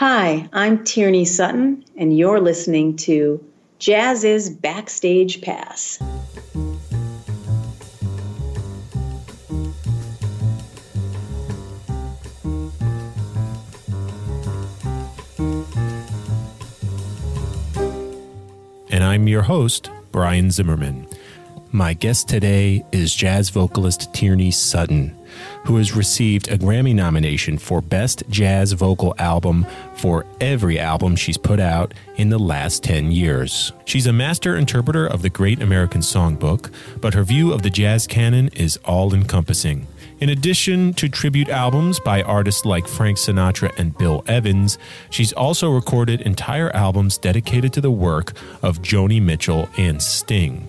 Hi, I'm Tierney Sutton, and you're listening to Jazziz Backstage Pass. And I'm your host, Brian Zimmerman. My guest today is jazz vocalist Tierney Sutton who has received a Grammy nomination for Best Jazz Vocal Album for every album she's put out in the last 10 years. She's a master interpreter of the Great American Songbook, but her view of the jazz canon is all encompassing. In addition to tribute albums by artists like Frank Sinatra and Bill Evans, she's also recorded entire albums dedicated to the work of Joni Mitchell and Sting.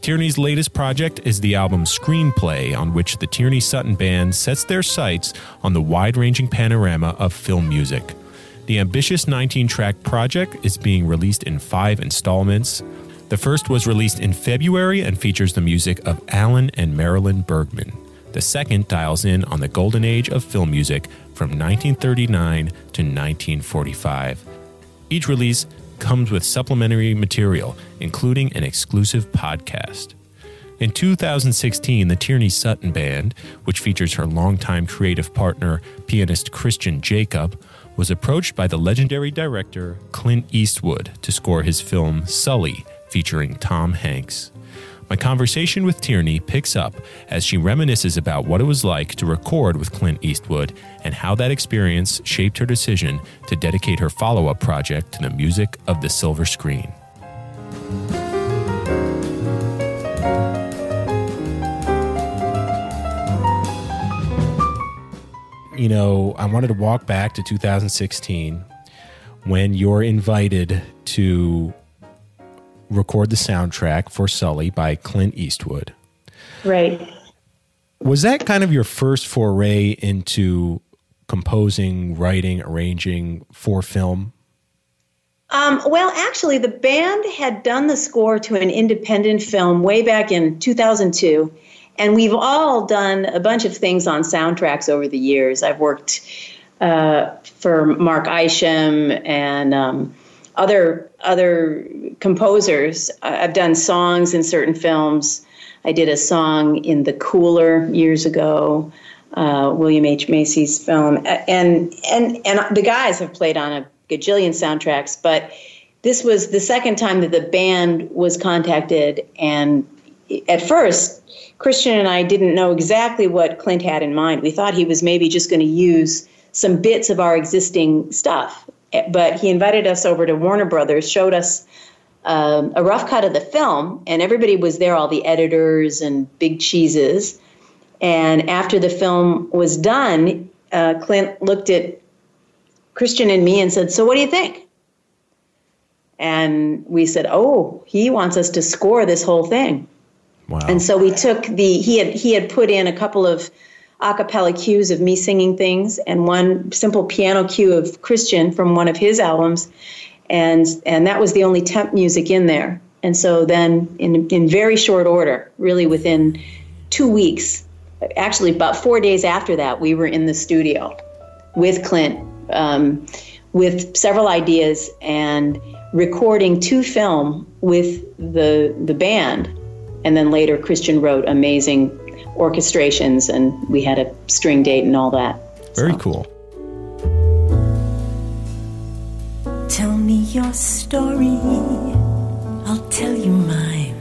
Tierney's latest project is the album Screenplay, on which the Tierney Sutton Band sets their sights on the wide ranging panorama of film music. The ambitious 19 track project is being released in five installments. The first was released in February and features the music of Alan and Marilyn Bergman. The second dials in on the golden age of film music from 1939 to 1945. Each release comes with supplementary material, including an exclusive podcast. In 2016, the Tierney Sutton Band, which features her longtime creative partner, pianist Christian Jacob, was approached by the legendary director Clint Eastwood to score his film Sully, featuring Tom Hanks. My conversation with Tierney picks up as she reminisces about what it was like to record with Clint Eastwood and how that experience shaped her decision to dedicate her follow up project to the music of the silver screen. You know, I wanted to walk back to 2016 when you're invited to record the soundtrack for Sully by Clint Eastwood. Right. Was that kind of your first foray into composing, writing, arranging for film? Um, well, actually, the band had done the score to an independent film way back in 2002. And we've all done a bunch of things on soundtracks over the years. I've worked uh, for Mark Isham and um, other other composers. I've done songs in certain films. I did a song in The Cooler years ago, uh, William H Macy's film, and and and the guys have played on a gajillion soundtracks, but this was the second time that the band was contacted, and at first. Christian and I didn't know exactly what Clint had in mind. We thought he was maybe just going to use some bits of our existing stuff but he invited us over to Warner Brothers, showed us um, a rough cut of the film, and everybody was there, all the editors and big cheeses. And after the film was done, uh, Clint looked at Christian and me and said, So what do you think? And we said, Oh, he wants us to score this whole thing. Wow. And so we took the he had he had put in a couple of a cappella cues of me singing things and one simple piano cue of Christian from one of his albums. And, and that was the only temp music in there. And so then, in, in very short order, really within two weeks, actually about four days after that, we were in the studio with Clint um, with several ideas and recording to film with the the band. And then later, Christian wrote amazing orchestrations, and we had a string date and all that. Very so. cool. Tell me your story, I'll tell you mine.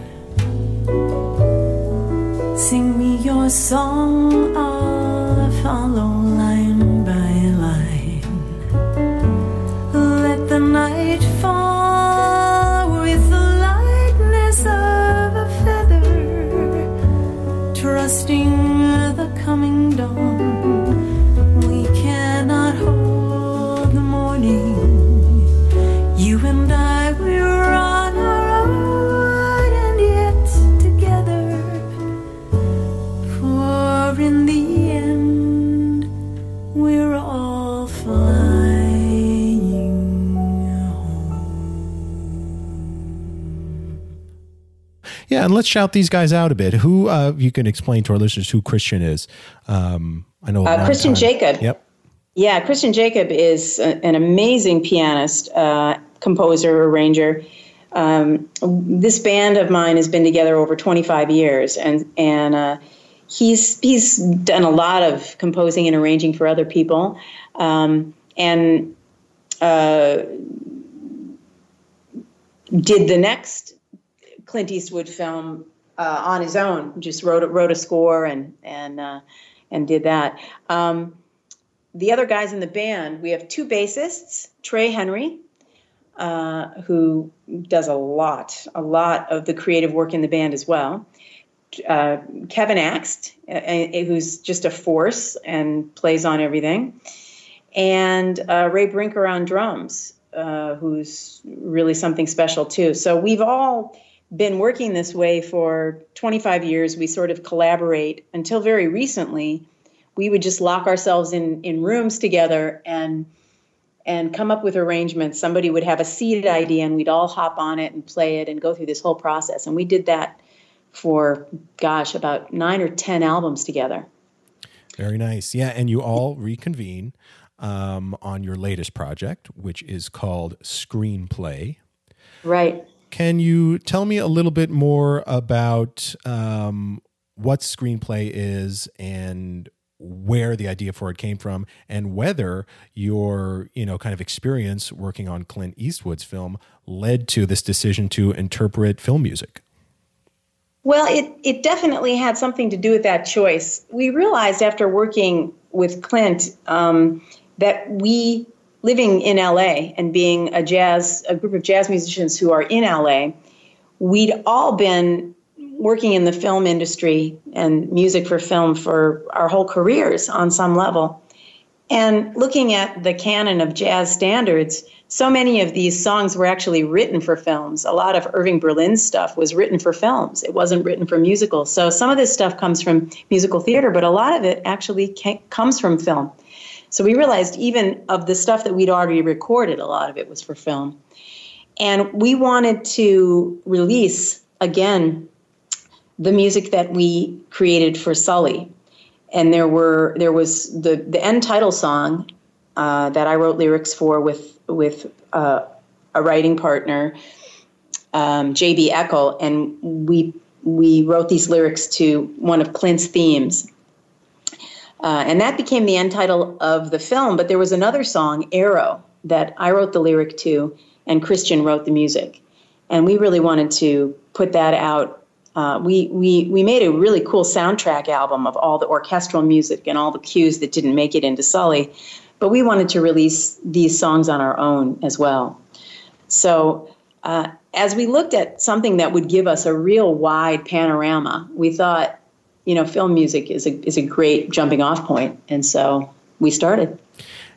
Sing me your song, I'll follow trusting let's shout these guys out a bit. Who uh, you can explain to our listeners who Christian is? Um, I know uh, Christian. Jacob. Yep. Yeah, Christian Jacob is a, an amazing pianist, uh, composer, arranger. Um, this band of mine has been together over 25 years, and and uh, he's he's done a lot of composing and arranging for other people, um, and uh, did the next Clint Eastwood film uh, on his own. Just wrote wrote a score and and uh, and did that. Um, the other guys in the band, we have two bassists, Trey Henry, uh, who does a lot, a lot of the creative work in the band as well. Uh, Kevin Axt, uh, who's just a force and plays on everything, and uh, Ray Brinker on drums, who's really something special too. So we've all been working this way for 25 years. We sort of collaborate until very recently. We would just lock ourselves in in rooms together and and come up with arrangements. Somebody would have a seated idea, and we'd all hop on it and play it and go through this whole process. And we did that for, gosh, about nine or 10 albums together. Very nice. Yeah. And you all reconvene um, on your latest project, which is called Screenplay. Right. Can you tell me a little bit more about um, what Screenplay is and where the idea for it came from and whether your you know kind of experience working on Clint Eastwood's film led to this decision to interpret film music well, it, it definitely had something to do with that choice. We realized after working with Clint um, that we, living in LA and being a jazz, a group of jazz musicians who are in LA, we'd all been working in the film industry and music for film for our whole careers on some level. And looking at the canon of jazz standards, so many of these songs were actually written for films. A lot of Irving Berlin's stuff was written for films. It wasn't written for musicals. So some of this stuff comes from musical theater, but a lot of it actually comes from film. So we realized even of the stuff that we'd already recorded, a lot of it was for film. And we wanted to release again the music that we created for Sully. And there were there was the the end title song uh, that I wrote lyrics for with with uh, a writing partner, um, J.B. Eckel, and we we wrote these lyrics to one of Clint's themes. Uh, and that became the end title of the film. But there was another song, Arrow, that I wrote the lyric to, and Christian wrote the music. And we really wanted to put that out. Uh, we, we, we made a really cool soundtrack album of all the orchestral music and all the cues that didn't make it into Sully. But we wanted to release these songs on our own as well. So uh, as we looked at something that would give us a real wide panorama, we thought, you know, film music is a is a great jumping off point, and so we started.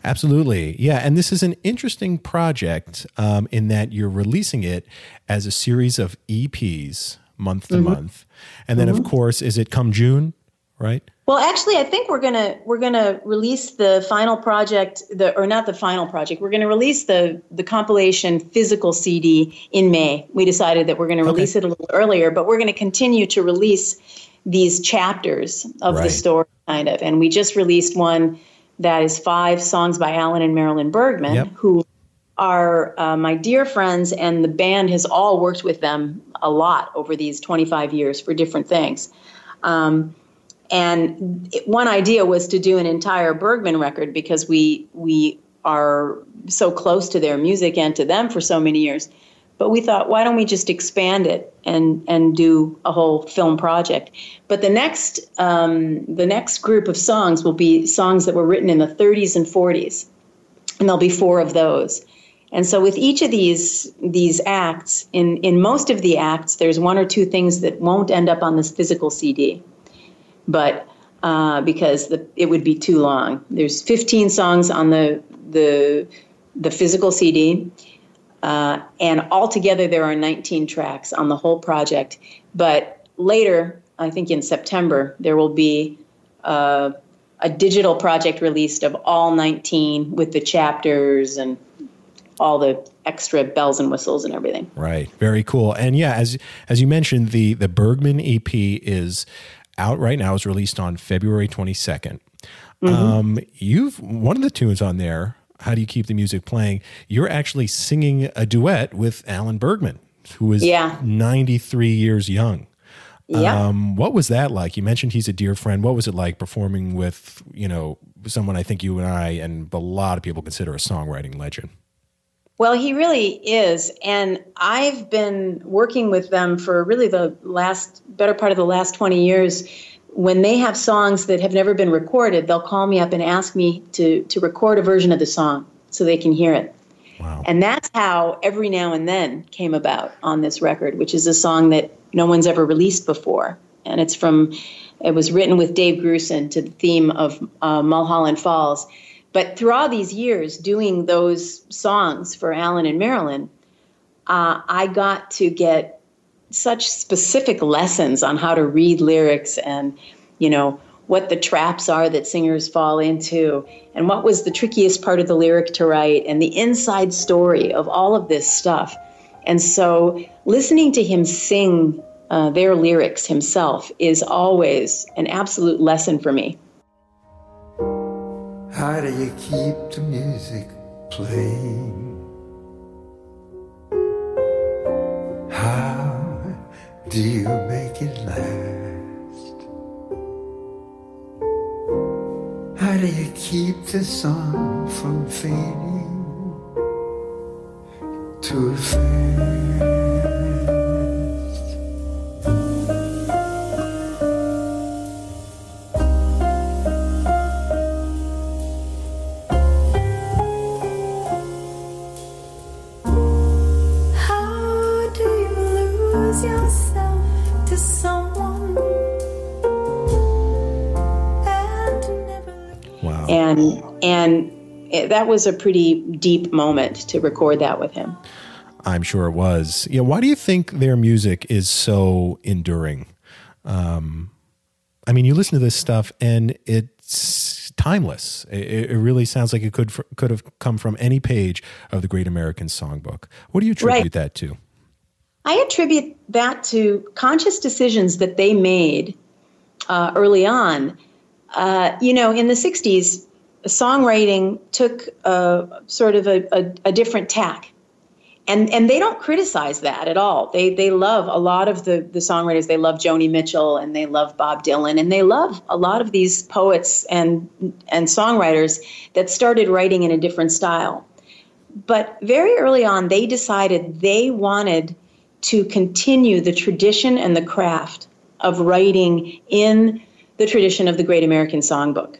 Absolutely. Yeah. And this is an interesting project um, in that you're releasing it as a series of EPs month to mm-hmm. month. And then, mm-hmm. of course, is it come June, right? Well, actually, I think we're gonna we're gonna release the final project, the or not the final project. We're gonna release the the compilation physical CD in May. We decided that we're gonna release okay. it a little earlier, but we're gonna continue to release these chapters of right. the story, kind of. And we just released one that is five songs by Alan and Marilyn Bergman, yep. who are uh, my dear friends, and the band has all worked with them a lot over these 25 years for different things. Um, and one idea was to do an entire Bergman record because we we are so close to their music and to them for so many years. But we thought, why don't we just expand it and and do a whole film project? But the next um, the next group of songs will be songs that were written in the 30s and 40s, and there'll be four of those. And so with each of these these acts, in in most of the acts, there's one or two things that won't end up on this physical CD but uh, because the, it would be too long. There's 15 songs on the the the physical CD, uh, and altogether there are 19 tracks on the whole project. But later, I think in September, there will be uh, a digital project released of all 19 with the chapters and all the extra bells and whistles and everything. Right. Very cool. And yeah, as as you mentioned, the the Bergman EP is out right now. is released on February 22nd. Um, you've one of the tunes on there. How do you keep the music playing? You're actually singing a duet with Alan Bergman, who is Yeah. 93 years young. Yeah. Um, what was that like? You mentioned he's a dear friend. What was it like performing with, you know, someone I think you and I and a lot of people consider a songwriting legend? Well, he really is. And I've been working with them for really the last, better part of the last 20 years. When they have songs that have never been recorded, they'll call me up and ask me to, to record a version of the song so they can hear it. Wow. And that's how Every Now and Then came about on this record, which is a song that no one's ever released before. And it's from, it was written with Dave Grusin to the theme of uh, Mulholland Falls. But through all these years doing those songs for Alan and Marilyn, uh, I got to get such specific lessons on how to read lyrics and, you know, what the traps are that singers fall into, and what was the trickiest part of the lyric to write, and the inside story of all of this stuff. And so, listening to him sing uh, their lyrics himself is always an absolute lesson for me. How do you keep the music playing? Do you make it last? How do you keep the song from fading to fast? How that was a pretty deep moment to record that with him. I'm sure it was. Yeah. Why do you think their music is so enduring? Um, I mean, you listen to this stuff and it's timeless. It, it really sounds like it could could have come from any page of the Great American Songbook. What do you attribute Right. that to? I attribute that to conscious decisions that they made uh, early on. Uh, you know, in the 60s, songwriting took a, sort of a, a, a different tack. And, and they don't criticize that at all. They, they love a lot of the, the songwriters. They love Joni Mitchell and they love Bob Dylan and they love a lot of these poets and, and songwriters that started writing in a different style. But very early on, they decided they wanted to continue the tradition and the craft of writing in the tradition of the Great American Songbook.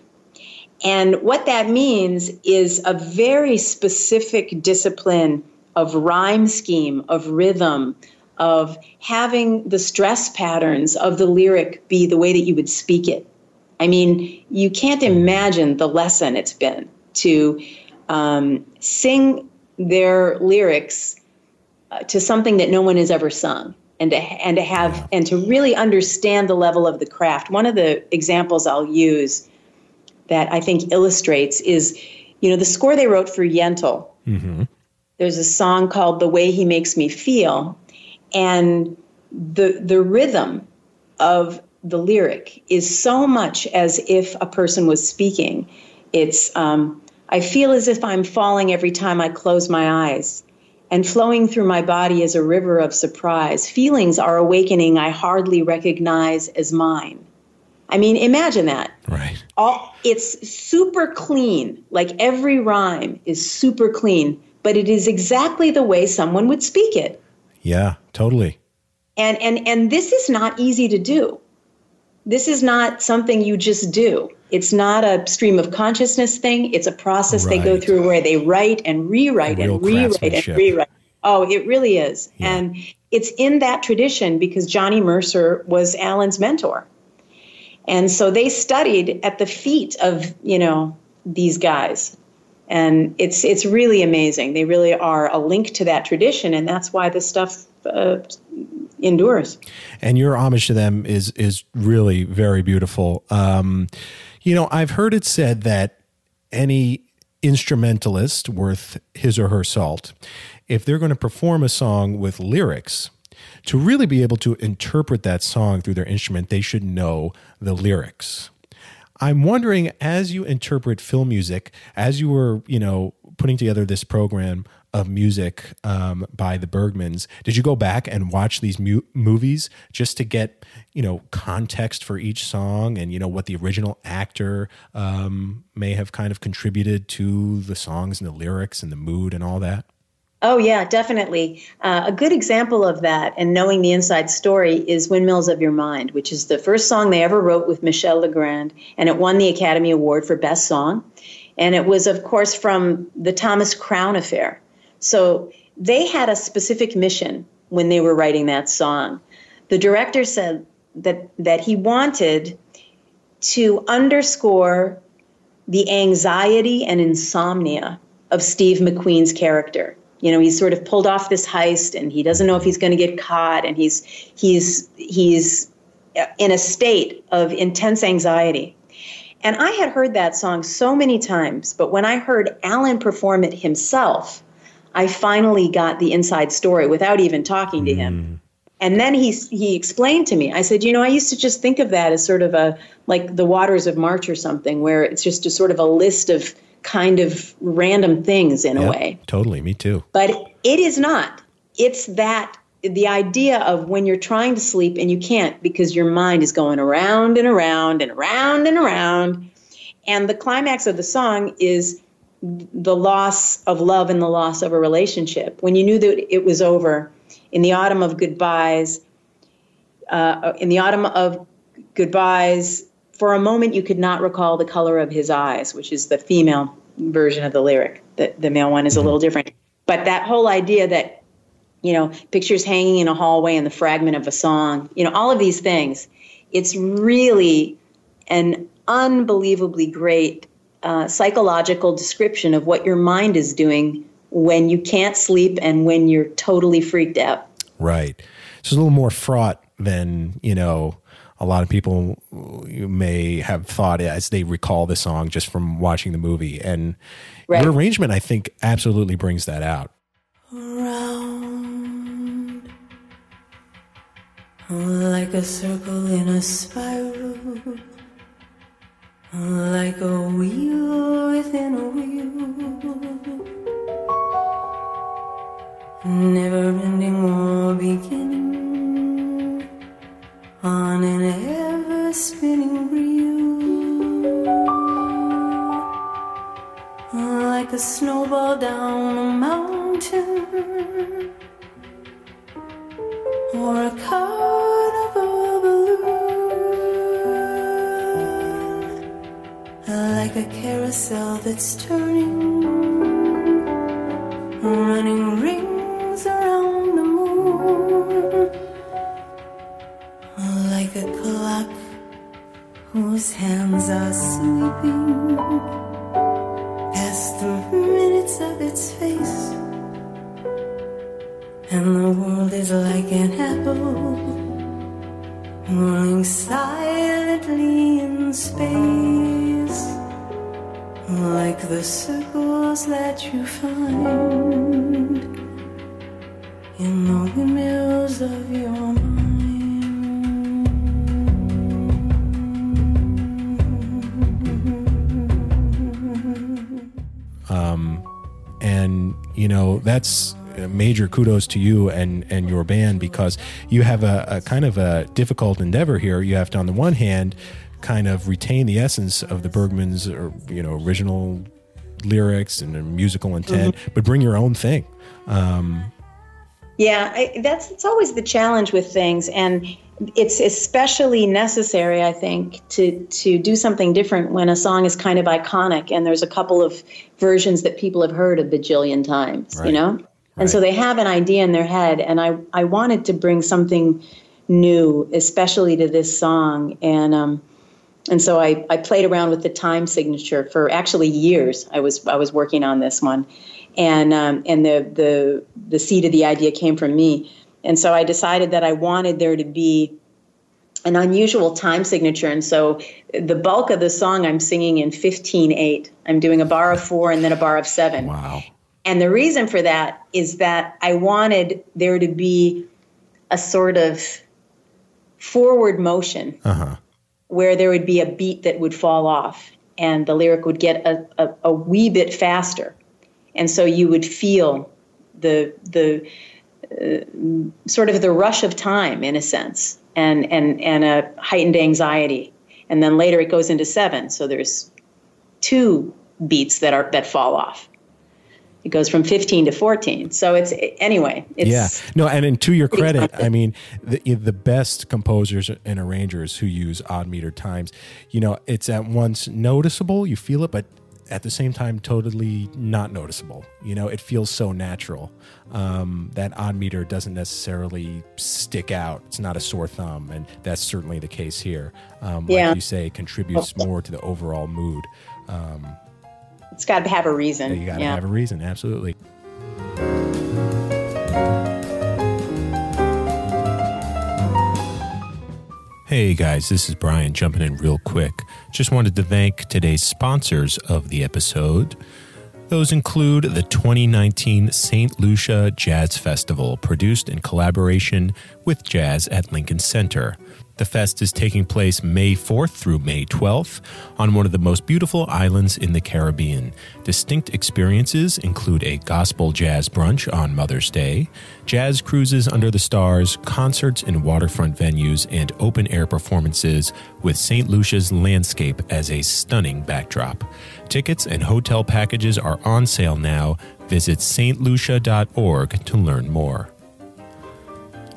And what that means is a very specific discipline of rhyme scheme, of rhythm, of having the stress patterns of the lyric be the way that you would speak it. I mean, you can't imagine the lesson it's been to um, sing their lyrics uh, to something that no one has ever sung and to, and to have and to really understand the level of the craft one of the examples i'll use that i think illustrates is you know the score they wrote for yentl there's a song called the way he makes me feel and the the rhythm of the lyric is so much as if a person was speaking it's um, i feel as if i'm falling every time i close my eyes and flowing through my body is a river of surprise. Feelings are awakening I hardly recognize as mine. I mean, imagine that. Right. All it's super clean. Like every rhyme is super clean, but it is exactly the way someone would speak it. Yeah. Totally. And and and this is not easy to do. This is not something you just do. It's not a stream of consciousness thing. It's a process they go through where they write and rewrite Real and rewrite and rewrite. Oh, it really is. And it's in that tradition because Johnny Mercer was Alan's mentor. And so they studied at the feet of, you know, these guys. And it's it's really amazing. They really are a link to that tradition and that's why this stuff uh, endures. and your homage to them is is really very beautiful. Um, you know, I've heard it said that any instrumentalist worth his or her salt, if they're going to perform a song with lyrics, to really be able to interpret that song through their instrument, they should know the lyrics. I'm wondering, as you interpret film music, as you were, you know, putting together this program of music um, by the Bergmans, did you go back and watch these mu- movies just to get, you know, context for each song and you know what the original actor um, may have kind of contributed to the songs and the lyrics and the mood and all that? Oh, yeah, definitely. Uh, a good example of that and knowing the inside story is Windmills of Your Mind, which is the first song they ever wrote with Michel Legrand, and it won the Academy Award for Best Song. And it was, of course, from the Thomas Crown affair. So they had a specific mission when they were writing that song. The director said that, that he wanted to underscore the anxiety and insomnia of Steve McQueen's character. You know, he's sort of pulled off this heist and he doesn't know if he's going to get caught and he's he's he's in a state of intense anxiety. And I had heard that song so many times, but when I heard Alan perform it himself, I finally got the inside story without even talking to him. Mm. And then he he explained to me. I said, you know, I used to just think of that as sort of a like the waters of March or something, where it's just a sort of a list of kind of random things in a way. Totally, me too. But it is not. It's that the idea of when you're trying to sleep and you can't because your mind is going around and around and around and around. And the climax of the song is the loss of love and the loss of a relationship. When you knew that it was over in the autumn of goodbyes, uh, in the autumn of goodbyes, for a moment you could not recall the color of his eyes, which is the female version of the lyric. The, the male one is a little different. But that whole idea that, you know, pictures hanging in a hallway and the fragment of a song, you know, all of these things, it's really an unbelievably great uh, psychological description of what your mind is doing when you can't sleep and when you're totally freaked out. Right. So it's a little more fraught than, you know, a lot of people may have thought as they recall the song just from watching the movie. And Right. your arrangement, I think, absolutely brings that out. round like a circle in a spiral, like a wheel within a wheel, never ending or beginning on an ever spinning reel. Like a snowball down a mountain. Or a carnival balloon. Like a carousel that's turning you find in all the windmills of your mind. Um, and you know that's major kudos to you and and your band because you have a, a kind of a difficult endeavor here you have to on the one hand kind of retain the essence of the bergman's or you know original lyrics and musical intent but bring your own thing. Yeah, I, that's it's always the challenge with things, and it's especially necessary, I think, to to do something different when a song is kind of iconic and there's a couple of versions that people have heard a bajillion times, Right. you know, and so they have an idea in their head, and I I wanted to bring something new, especially to this song, and um, and so I, I played around with the time signature for actually years. I was I was working on this one, and um, and the the the seed of the idea came from me. And so I decided that I wanted there to be an unusual time signature. And so the bulk of the song I'm singing in 15/8. I'm doing a bar of four and then a bar of seven. wow And the reason for that is that I wanted there to be a sort of forward motion uh-huh where there would be a beat that would fall off and the lyric would get a, a, a wee bit faster. And so you would feel the, the uh, sort of the rush of time in a sense and, and, and a heightened anxiety. And then later it goes into seven. So there's two beats that are that fall off. It goes from 15 to 14. So it's anyway. It's, yeah. No, and, and to your credit, I mean, the the best composers and arrangers who use odd meter times, you know, it's at once noticeable, you feel it, but at the same time, totally not noticeable. You know, it feels so natural. Um, that odd meter doesn't necessarily stick out. It's not a sore thumb, and that's certainly the case here. Um, Yeah. Like you say, it contributes more to the overall mood. Um, it's got to have a reason. you got to yeah. have a reason, absolutely. Hey guys, this is Brian jumping in real quick. Just wanted to thank today's sponsors of the episode. Those include the 2019 St. Lucia Jazz Festival, produced in collaboration with Jazz at Lincoln Center. The fest is taking place May 4th through May 12th on one of the most beautiful islands in the Caribbean. Distinct experiences include a gospel jazz brunch on Mother's Day, jazz cruises under the stars, concerts in waterfront venues, and open air performances with St. Lucia's landscape as a stunning backdrop. Tickets and hotel packages are on sale now. Visit stlucia.org to learn more.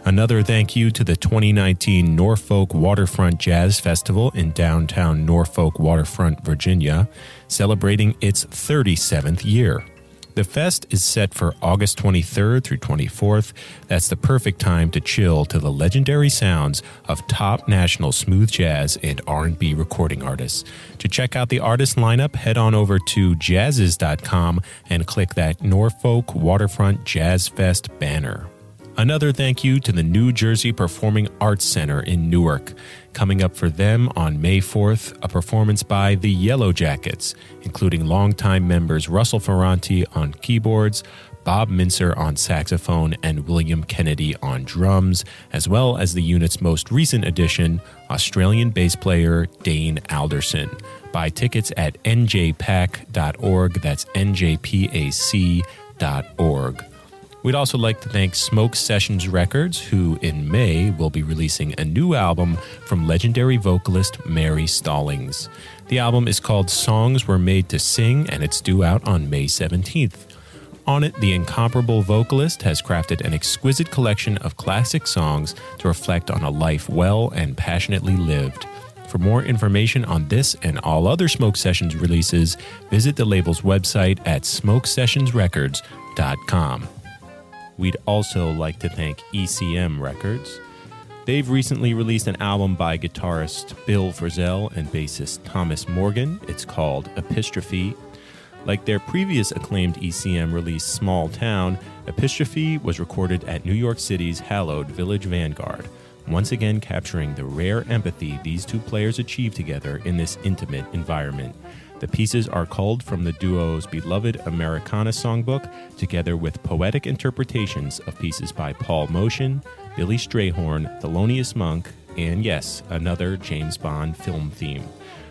Another thank you to the 2019 Norfolk Waterfront Jazz Festival in downtown Norfolk Waterfront, Virginia, celebrating its 37th year. The fest is set for August 23rd through 24th. That's the perfect time to chill to the legendary sounds of top national smooth jazz and R&B recording artists. To check out the artist lineup, head on over to jazziz.com and click that Norfolk Waterfront Jazz Fest banner. Another thank you to the New Jersey Performing Arts Center in Newark. Coming up for them on May 4th, a performance by the Yellow Jackets, including longtime members Russell Ferrante on keyboards, Bob Mintzer on saxophone, and William Kennedy on drums, as well as the unit's most recent addition, Australian bass player Dane Alderson. Buy tickets at njpac.org. That's njpac.org. We'd also like to thank Smoke Sessions Records, who in May will be releasing a new album from legendary vocalist Mary Stallings. The album is called Songs Were Made to Sing, and it's due out on May 17th. On it, the incomparable vocalist has crafted an exquisite collection of classic songs to reflect on a life well and passionately lived. For more information on this and all other Smoke Sessions releases, visit the label's website at smokesessionsrecords.com. We'd also like to thank ECM Records. They've recently released an album by guitarist Bill Frisell and bassist Thomas Morgan. It's called Epistrophe. Like their previous acclaimed ECM release, Small Town, Epistrophe was recorded at New York City's hallowed Village Vanguard, once again capturing the rare empathy these two players achieve together in this intimate environment. The pieces are culled from the duo's beloved Americana songbook, together with poetic interpretations of pieces by Paul Motian, Billy Strayhorn, Thelonious Monk, and yes, another James Bond film theme.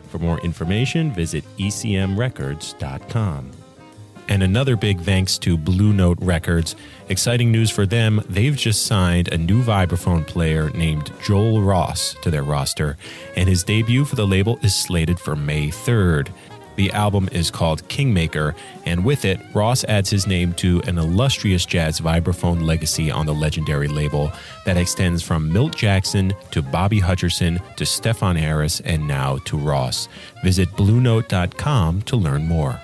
For more information, visit ecmrecords.com. And another big thanks to Blue Note Records. Exciting news for them, they've just signed a new vibraphone player named Joel Ross to their roster, and his debut for the label is slated for May 3rd. The album is called Kingmaker, and with it, Ross adds his name to an illustrious jazz vibraphone legacy on the legendary label that extends from Milt Jackson to Bobby Hutcherson to Stefon Harris and now to Ross. Visit BlueNote.com to learn more.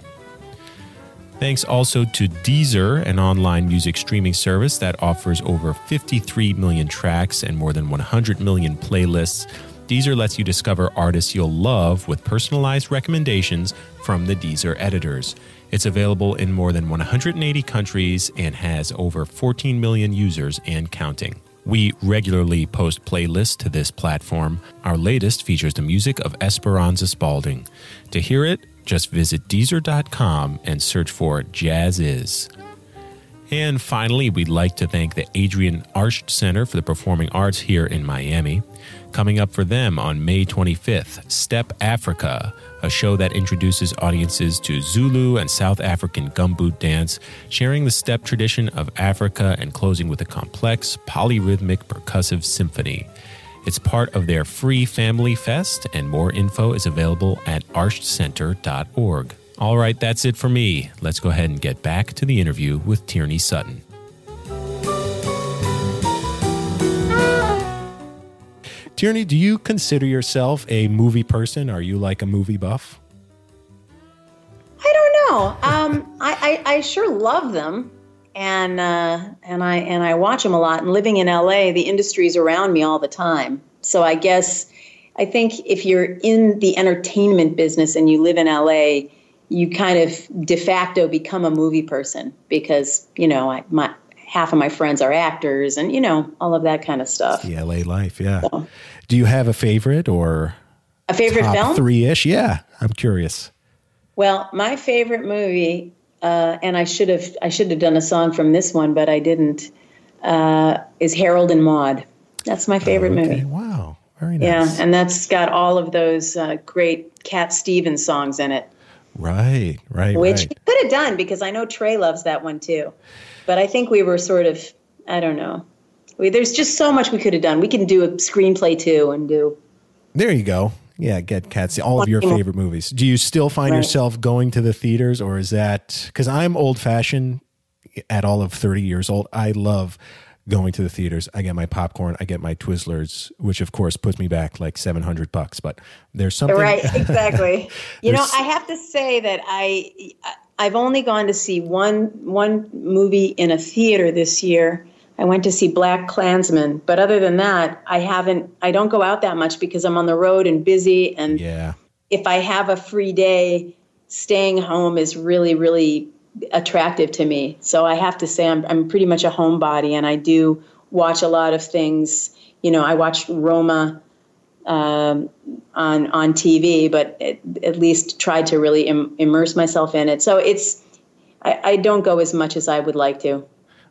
Thanks also to Deezer, an online music streaming service that offers over 53 million tracks and more than 100 million playlists. Deezer lets you discover artists you'll love with personalized recommendations from the Deezer editors. It's available in more than 180 countries and has over 14 million users and counting. We regularly post playlists to this platform. Our latest features the music of Esperanza Spalding. To hear it, just visit Deezer.com and search for Jazziz. And finally, we'd like to thank the Adrienne Arsht Center for the Performing Arts here in Miami. Coming up for them on May 25th, Step Africa, a show that introduces audiences to Zulu and South African gumboot dance, sharing the step tradition of Africa and closing with a complex, polyrhythmic percussive symphony. It's part of their free family fest, and more info is available at arshtcenter.org. All right, that's it for me. Let's go ahead and get back to the interview with Tierney Sutton. Tierney, do you consider yourself a movie person? Are you like a movie buff? I don't know. Um, I, I, I sure love them, and uh, and I and I watch them a lot. And living in LA, the industry's around me all the time. So I guess I think if you're in the entertainment business and you live in LA, you kind of de facto become a movie person because you know I, my half of my friends are actors and you know all of that kind of stuff. The LA life, yeah. Do you have a favorite or A favorite film? three ish? Yeah, I'm curious. Well, my favorite movie, uh, and I should have I should have done a song from this one, but I didn't. Uh, is Harold and Maude. That's my favorite Okay, movie. wow, very nice. Yeah, and that's got all of those uh, great Cat Stevens songs in it, right, right, which right. we could have done because I know Trey loves that one too. But I think we were sort of I don't know. We, there's just so much we could have done. We can do a screenplay too, and do There you go. Yeah, get cats. All of your favorite movies. Do you still find Right. yourself going to the theaters, or is that because I'm old fashioned? At all of 30 years old, I love going to the theaters. I get my popcorn, I get my Twizzlers, which of course puts me back like 700 bucks. But there's something right exactly you know i have to say that i i've only gone to see one one movie in a theater this year i went to see black klansman but other than that i haven't i don't go out that much because i'm on the road and busy and yeah. if i have a free day staying home is really really attractive to me so i have to say i'm, I'm pretty much a homebody and i do watch a lot of things you know i watched roma um, on on TV, but at, at least tried to really Im- immerse myself in it. So it's I, I don't go as much as I would like to.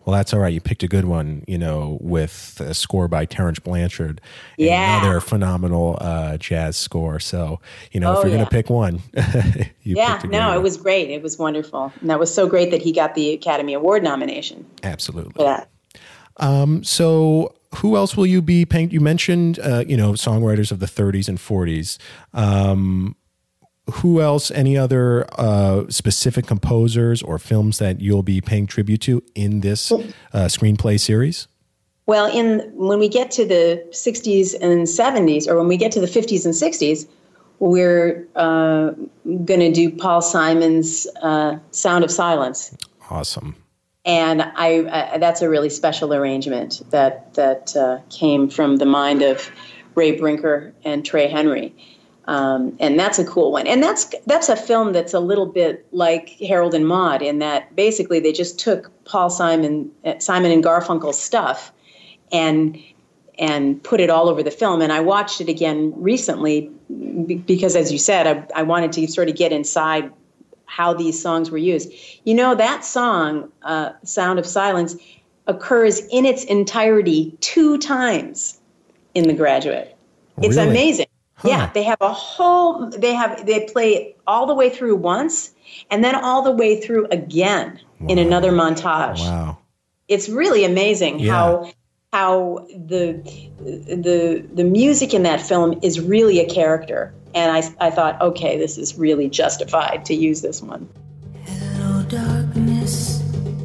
Well, that's all right. You picked a good one, you know, with a score by Terence Blanchard. Yeah. Another phenomenal uh, jazz score. So, you know, if Oh, you're going to pick one, you yeah, picked a no, great it was great. It was wonderful, and that was so great that he got the Academy Award nomination Absolutely. for that. So, who else will you be paying? You mentioned, uh, you know, songwriters of the 30s and 40s. Um, who else? Any other uh, specific composers or films that you'll be paying tribute to in this uh, screenplay series? Well, in when we get to the 60s and 70s, or when we get to the 50s and 60s, we're uh, going to do Paul Simon's uh, "Sound of Silence." Awesome. and I, that's a really special arrangement that that uh, came from the mind of Ray Brinker and Trey Henry, um, and that's a cool one. And that's that's a film that's a little bit like Harold and Maude in that basically they just took Paul Simon uh, Simon and Garfunkel's stuff and and put it all over the film. And I watched it again recently because, as you said, I, I wanted to sort of get inside how these songs were used. You know, that song, uh, Sound of Silence, occurs in its entirety two times in The Graduate. It's Really? amazing. Huh. Yeah, they have a whole, they have, they play all the way through once and then all the way through again in another montage Wow. it's really amazing Yeah. how how the the the music in that film is really a character and I, I thought okay this is really justified to use this one Hello, darkness,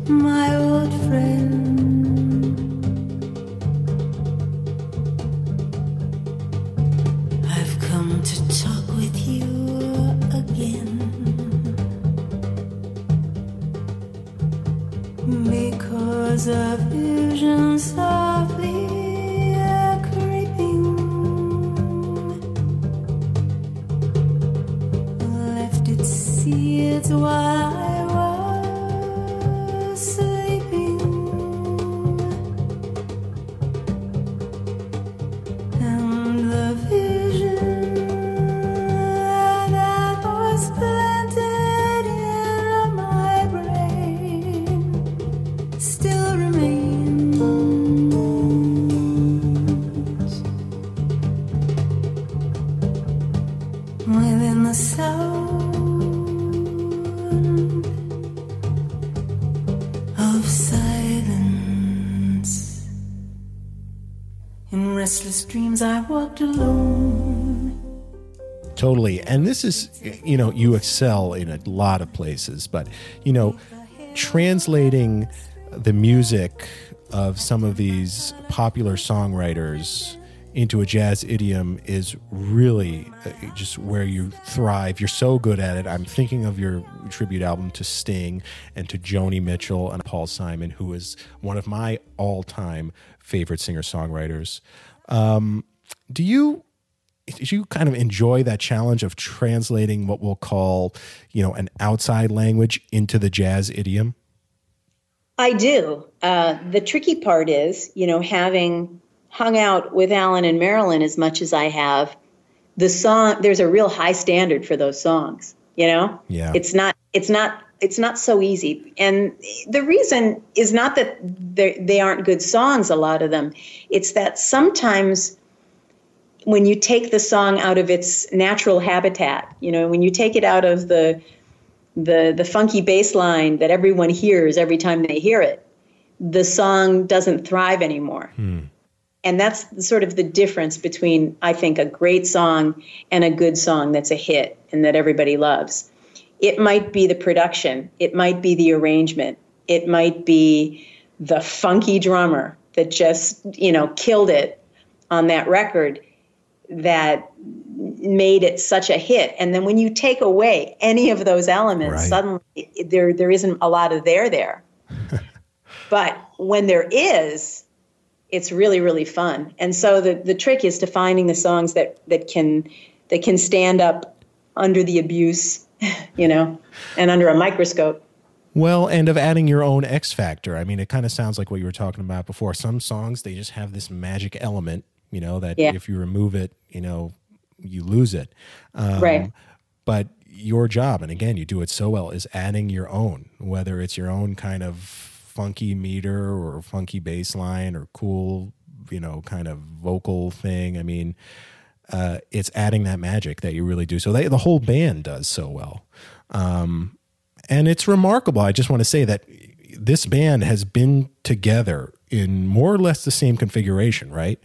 my old friend. Because a vision softly walked alone. Totally. And this is, you know, you excel in a lot of places, but, you know, translating the music of some of these popular songwriters into a jazz idiom is really uh, just where you thrive. You're so good at it. I'm thinking of your tribute album to Sting and to Joni Mitchell and Paul Simon, who is one of my all time favorite singer songwriters. Um, do you do you kind of enjoy that challenge of translating what we'll call, you know, an outside language into the jazz idiom? I do. Uh, the tricky part is, you know, having hung out with Alan and Marilyn as much as I have, the song there's a real high standard for those songs. You know, Yeah. it's not it's not it's not so easy, and the reason is not that they they aren't good songs. A lot of them, it's that sometimes when you take the song out of its natural habitat, you know, when you take it out of the the the funky bass line that everyone hears every time they hear it, the song doesn't thrive anymore. Hmm. And that's sort of the difference between I think a great song and a good song that's a hit and that everybody loves. It might be the production, it might be the arrangement, it might be the funky drummer that just, you know, killed it on that record that made it such a hit. And then when you take away any of those elements, Right. suddenly there there isn't a lot of there there. but when there is, it's really really fun. And so the the trick is to finding the songs that that can that can stand up under the abuse, you know, and under a microscope. Well, and of adding your own X factor. I mean, it kind of sounds like what you were talking about before. Some songs they just have this magic element, you know, that Yeah. if you remove it, you know, you lose it. Um, Right. But your job, and again, you do it so well, is adding your own, whether it's your own kind of funky meter or funky bass line or cool, you know, kind of vocal thing. I mean, uh, it's adding that magic that you really do. So they, the whole band does so well. Um, and it's remarkable. I just want to say that this band has been together in more or less the same configuration, right?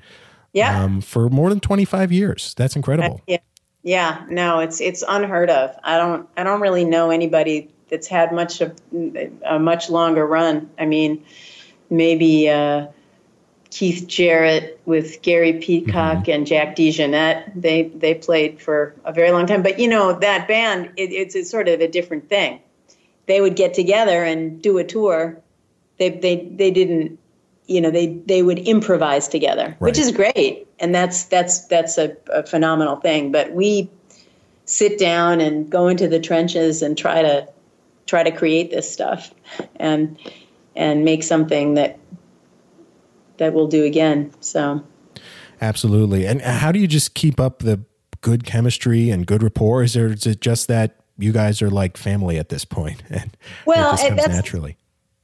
Yeah. Um, for more than 25 years. That's incredible. Yeah, yeah. No, it's it's unheard of. I don't I don't really know anybody that's had much of a much longer run. I mean, maybe uh, Keith Jarrett with Gary Peacock and Jack DeJohnette. They they played for a very long time. But you know that band, it, it's, it's sort of a different thing. They would get together and do a tour. They they they didn't you know they they would improvise together which is great and that's that's that's a, a phenomenal thing but we sit down and go into the trenches and try to try to create this stuff and and make something that that we'll do again so Absolutely. And how do you just keep up the good chemistry and good rapport? Is, there, is it just that you guys are like family at this point and Well, it just comes that's- naturally?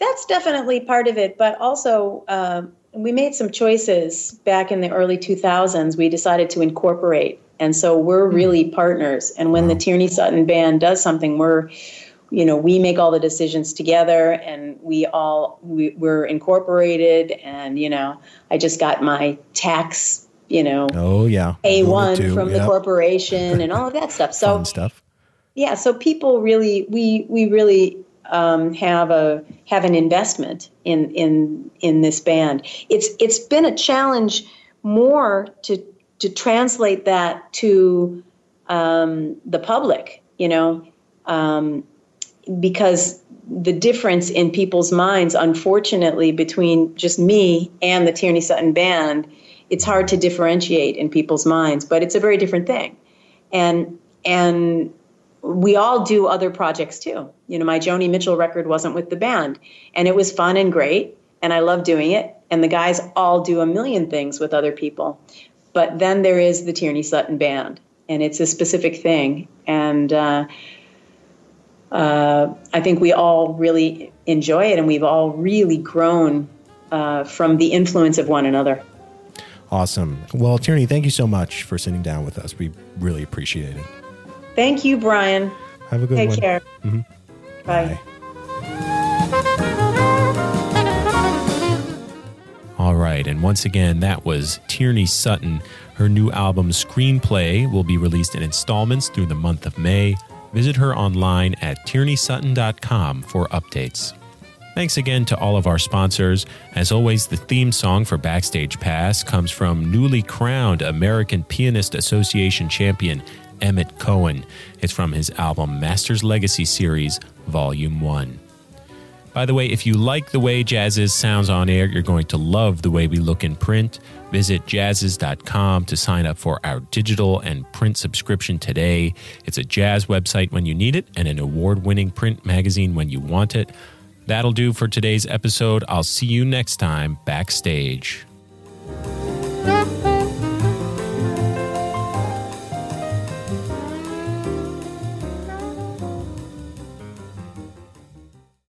That's definitely part of it but also um, we made some choices back in the early 2000s we decided to incorporate and so we're really partners. And when the tierney sutton band does something we're you know we make all the decisions together and we all we, we're incorporated and you know i just got my tax you know Oh, yeah. a1 Moving to- from the corporation and all of that stuff. So stuff. yeah so people really we we really um, have a have an investment in in in this band. It's it's been a challenge more to to translate that to um, the public you know um, because the difference in people's minds unfortunately between just me and the tierney sutton band it's hard to differentiate in people's minds but it's a very different thing. And and we all do other projects too. You know, my Joni Mitchell record wasn't with the band, and it was fun and great, and I love doing it. And the guys all do a million things with other people. But then there is the Tierney Sutton Band, and it's a specific thing. And uh, uh, I think we all really enjoy it, and we've all really grown uh, from the influence of one another. Awesome. Well, Tierney, thank you so much for sitting down with us. We really appreciate it. Thank you, Brian. Have a good Take one. Take care. Mhm. Bye. All right. right. And once again, that was Tierney Sutton. Her new album, Screenplay, will be released in installments through the month of May. Visit her online at tierneysutton.com for updates. Thanks again to all of our sponsors. As always, the theme song for Backstage Pass comes from newly crowned American Pianist Association champion Emmet Cohen. It's from his album Masters Legacy Series, Volume 1. By the way, if you like the way Jazziz sounds on air, you're going to love the way we look in print. Visit jazziz.com to sign up for our digital and print subscription today. It's a jazz website when you need it and an award winning print magazine when you want it. That'll do for today's episode. I'll see you next time backstage.